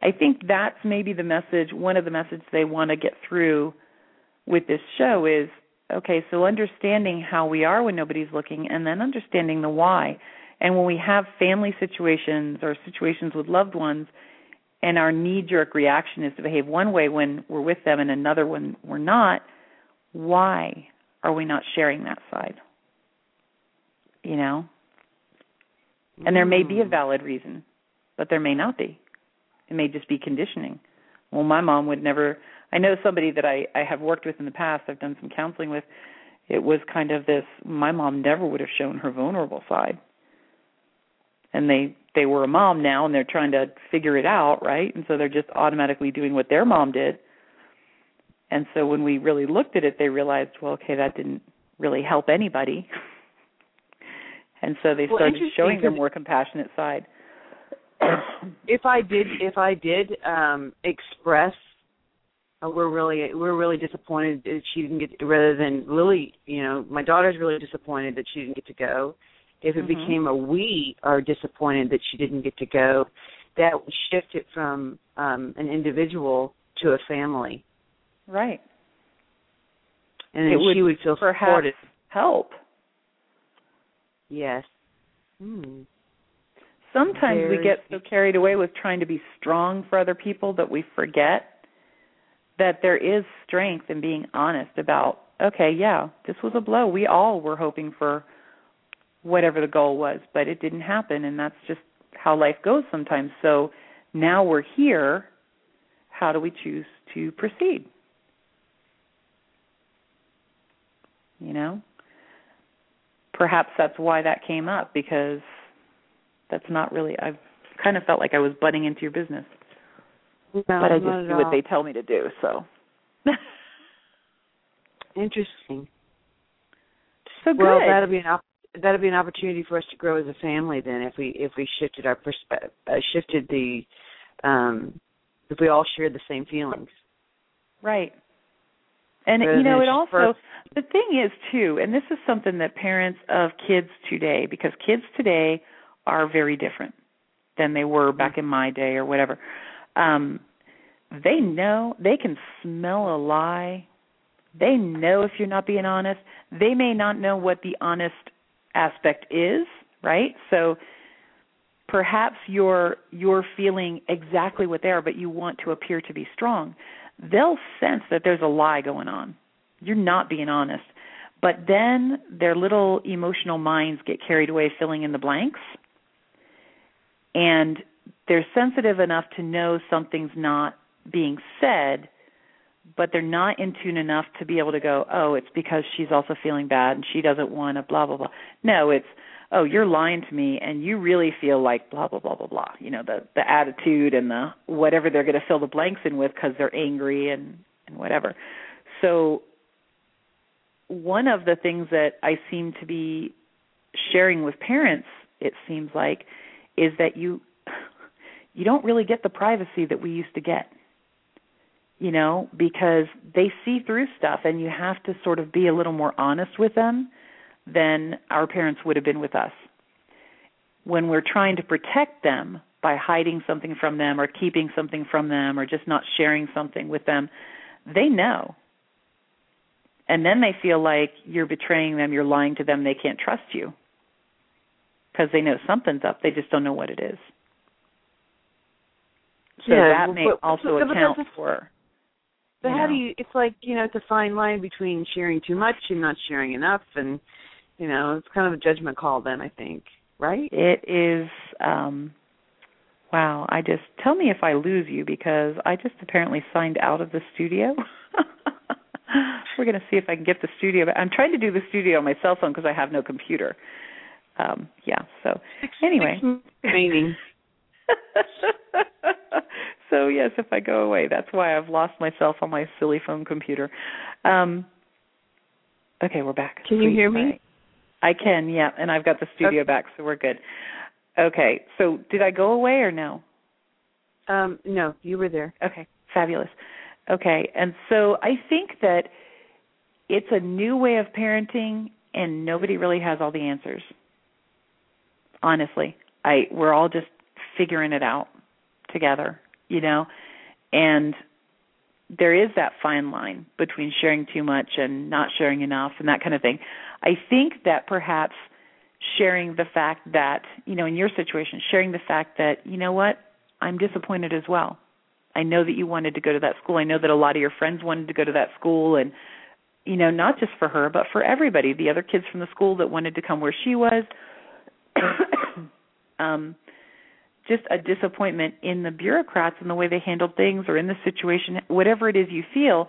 I think that's maybe the message. One of the messages they want to get through with this show is okay. So understanding how we are when nobody's looking, and then understanding the why. And when we have family situations or situations with loved ones, and our knee jerk reaction is to behave one way when we're with them and another when we're not, why are we not sharing that side? You know? And there may be a Mm. valid reason, but there may not be. It may just be conditioning. Well, my mom would never. I know somebody that I I have worked with in the past. I've done some counseling with. It was kind of this. My mom never would have shown her vulnerable side. And they they were a mom now, and they're trying to figure it out, right? And so they're just automatically doing what their mom did. And so when we really looked at it, they realized, well, okay, that didn't really help anybody. [LAUGHS] and so they started interesting, showing their more compassionate side. [COUGHS] if I did if I did um express oh, we're really we're really disappointed that she didn't get rather than Lily, you know, my daughter's really disappointed that she didn't get to go. If it Mhm. became a we are disappointed that she didn't get to go, that would shift it from um an individual to a family. Right. And then would she would feel supported. help. Yes. Hmm. Sometimes we get so carried away with trying to be strong for other people that we forget that there is strength in being honest about, okay, yeah, this was a blow. We all were hoping for whatever the goal was, but it didn't happen, and that's just how life goes sometimes. So now we're here. How do we choose to proceed? You know? Perhaps that's why that came up because that's not really I've kind of felt like I was butting into your business. No, but I just do what they tell me to do, so [LAUGHS] Interesting. So good. Well, that'll be an op- that'll be an opportunity for us to grow as a family then if we if we shifted our perspective, uh, shifted the um if we all shared the same feelings. Right. And Rather you know, it also first- the thing is too, and this is something that parents of kids today, because kids today are very different than they were back in my day or whatever. Um, they know they can smell a lie. They know if you're not being honest. They may not know what the honest aspect is, right? So perhaps you're you're feeling exactly what they are, but you want to appear to be strong. They'll sense that there's a lie going on. You're not being honest. But then their little emotional minds get carried away filling in the blanks. And they're sensitive enough to know something's not being said, but they're not in tune enough to be able to go, oh, it's because she's also feeling bad and she doesn't want to blah blah blah. No, it's oh, you're lying to me and you really feel like blah blah blah blah blah. You know, the the attitude and the whatever they're going to fill the blanks in with cuz they're angry and and whatever. So one of the things that I seem to be sharing with parents, it seems like, is that you [SIGHS] you don't really get the privacy that we used to get you know, because they see through stuff and you have to sort of be a little more honest with them than our parents would have been with us. When we're trying to protect them by hiding something from them or keeping something from them or just not sharing something with them, they know. And then they feel like you're betraying them, you're lying to them, they can't trust you. Because they know something's up, they just don't know what it is. So Yeah, that may but- also account for But you how do you? It's like you know, it's a fine line between sharing too much and not sharing enough, and you know, it's kind of a judgment call. Then I think, right? It is um wow, I just tell me if I lose you because I just apparently signed out of the studio. [LAUGHS] We're going to see if I can get the studio. I'm trying to do the studio on my cell phone because I have no computer. Um yeah, so anyway. Meaning. [LAUGHS] [LAUGHS] so yes, if I go away, that's why I've lost myself on my silly phone computer. Um Okay, we're back. Can you hear me? Right. I can, yeah, and I've got the studio back, so we're good. Okay, so did I go away or no? Um, no, you were there. Okay, fabulous. Okay, and so I think that it's a new way of parenting, and nobody really has all the answers. Honestly, I we're all just figuring it out together, you know, and there is that fine line between sharing too much and not sharing enough and that kind of thing. I think that perhaps sharing the fact that, you know, in your situation, sharing the fact that, you know what, I'm disappointed as well. I know that you wanted to go to that school. I know that a lot of your friends wanted to go to that school and you know, not just for her, but for everybody, the other kids from the school that wanted to come where she was. [COUGHS] um just a disappointment in the bureaucrats and the way they handled things or in the situation whatever it is you feel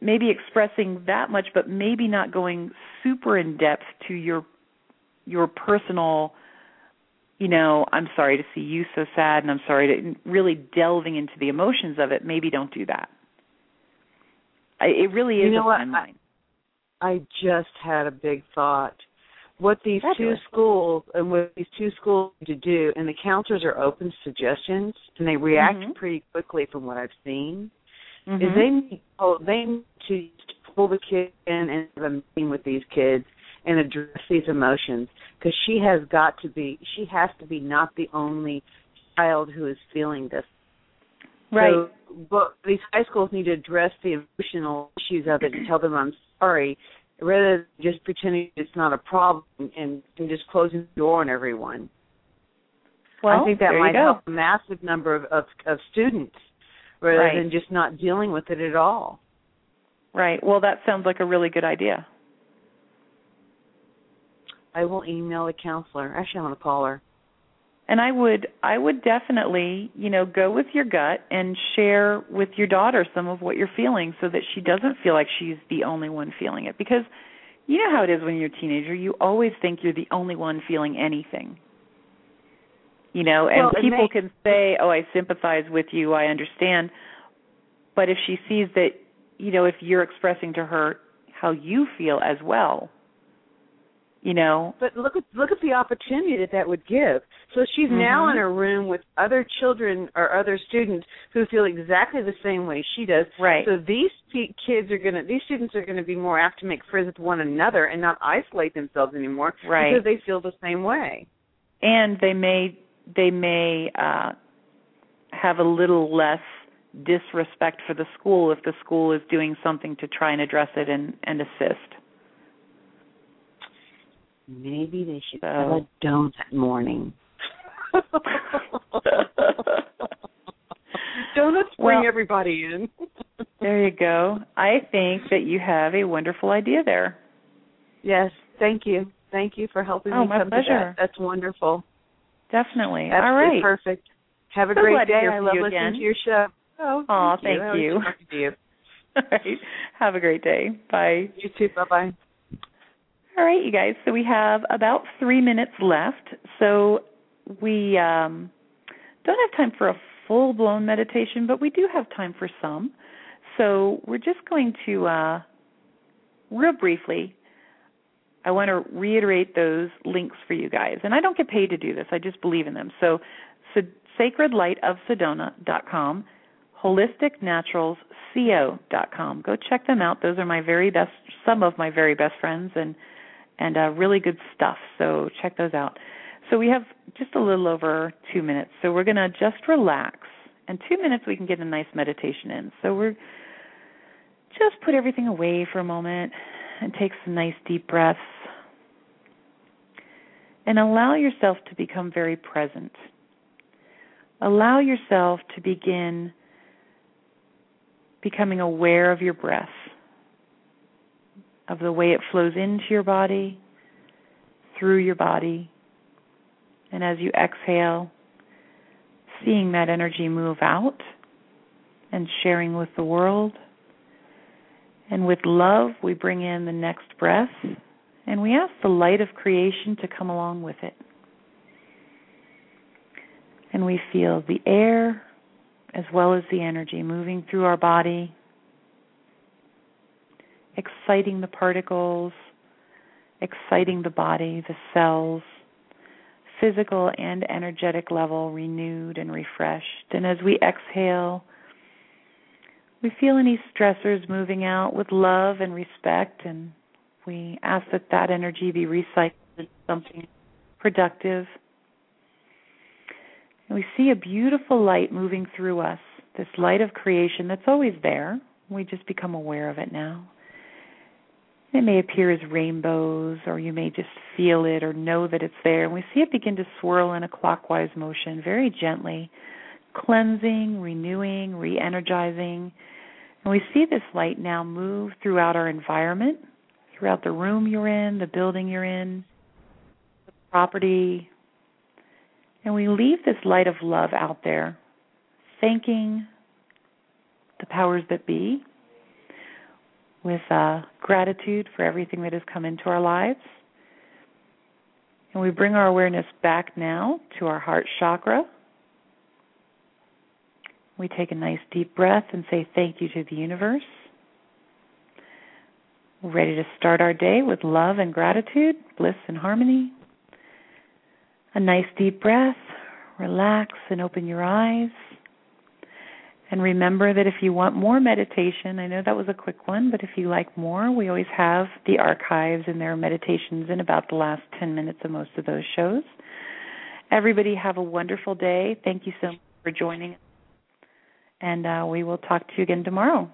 maybe expressing that much but maybe not going super in depth to your your personal you know i'm sorry to see you so sad and i'm sorry to really delving into the emotions of it maybe don't do that I, it really is You know a fine line I just had a big thought. What these Fabulous. two schools and what these two schools need to do, and the counselors are open to suggestions, and they react Mhm. pretty quickly from what I've seen. mm-hmm. is they need oh, they need to pull the kid in and have a meeting with these kids and address these emotions because she has got to be she has to be not the only child who is feeling this right so, but these high schools need to address the emotional issues of it and tell them i'm sorry rather than just pretending it's not a problem and, and just closing the door on everyone. Well, i think that might help a massive number of, of of students rather Right. than just not dealing with it at all. Right. Well that sounds like a really good idea. I will email the counselor. Actually i want to call her and i would i would definitely you know go with your gut and share with your daughter some of what you're feeling so that she doesn't feel like she's the only one feeling it. Because you know how it is when you're a teenager. You always think you're the only one feeling anything. You know and Well, and people they- can say oh i sympathize with you. I understand. But if she sees that you know if you're expressing to her how you feel as well you know But look at look at the opportunity that that would give. So she's now Mhm. in a room with other children or other students who feel exactly the same way she does. right So these kids are going to these students are going to be more apt to make friends with one another and not isolate themselves anymore Right. because they feel the same way. and they may they may uh have a little less disrespect for the school if the school is doing something to try and address it and and assist Maybe they should have a donut morning. [LAUGHS] Donuts bring Well- everybody in. there you go i think that you have a wonderful idea there yes, thank you. Thank you for helping Oh, me my come to pleasure. that. That's wonderful. definitely all Absolutely right perfect. Have a So great to day. I love you listening again. to your show. Oh, Aw, thank thank you. You. always talk to you. [LAUGHS] all right have a great day bye You too. Bye bye. All right, you guys. So we have about three minutes left. So we um, don't have time for a full blown meditation, but we do have time for some. So we're just going to, uh, real briefly, I want to reiterate those links for you guys. And I don't get paid to do this, I just believe in them. So, so sacredlightofsedona.com, holisticnaturalsco.com. Go check them out. Those are my very best, some of my very best friends, and and uh, really good stuff. So check those out. So we have just a little over two minutes. So we're going to just relax. And two minutes we can get a nice meditation in. So we're just put everything away for a moment and take some nice deep breaths. And allow yourself to become very present. Allow yourself to begin becoming aware of your breath of the way it flows into your body, through your body, and as you exhale, seeing that energy move out and sharing with the world. And with love, we bring in the next breath and we ask the light of creation to come along with it. And we feel the air as well as the energy moving through our body exciting the particles, exciting the body, the cells, physical and energetic level renewed and refreshed. And as we exhale, we feel any stressors moving out with love and respect, and we ask that that energy be recycled into something productive. And we see a beautiful light moving through us, this light of creation that's always there. We just become aware of it now. It may appear as rainbows, or you may just feel it or know that it's there. And we see it begin to swirl in a clockwise motion very gently, cleansing, renewing, re energizing. And we see this light now move throughout our environment, throughout the room you're in, the building you're in, the property. And we leave this light of love out there, thanking the powers that be with uh, gratitude for everything that has come into our lives. And we bring our awareness back now to our heart chakra. We take a nice deep breath and say thank you to the universe. We're ready to start our day with love and gratitude, bliss and harmony. A nice deep breath. Relax and open your eyes. And remember that if you want more meditation, I know that was a quick one, but if you like more, we always have the archives and there are meditations in about the last 10 minutes of most of those shows. Everybody have a wonderful day. Thank you so much for joining. And uh, we will talk to you again tomorrow.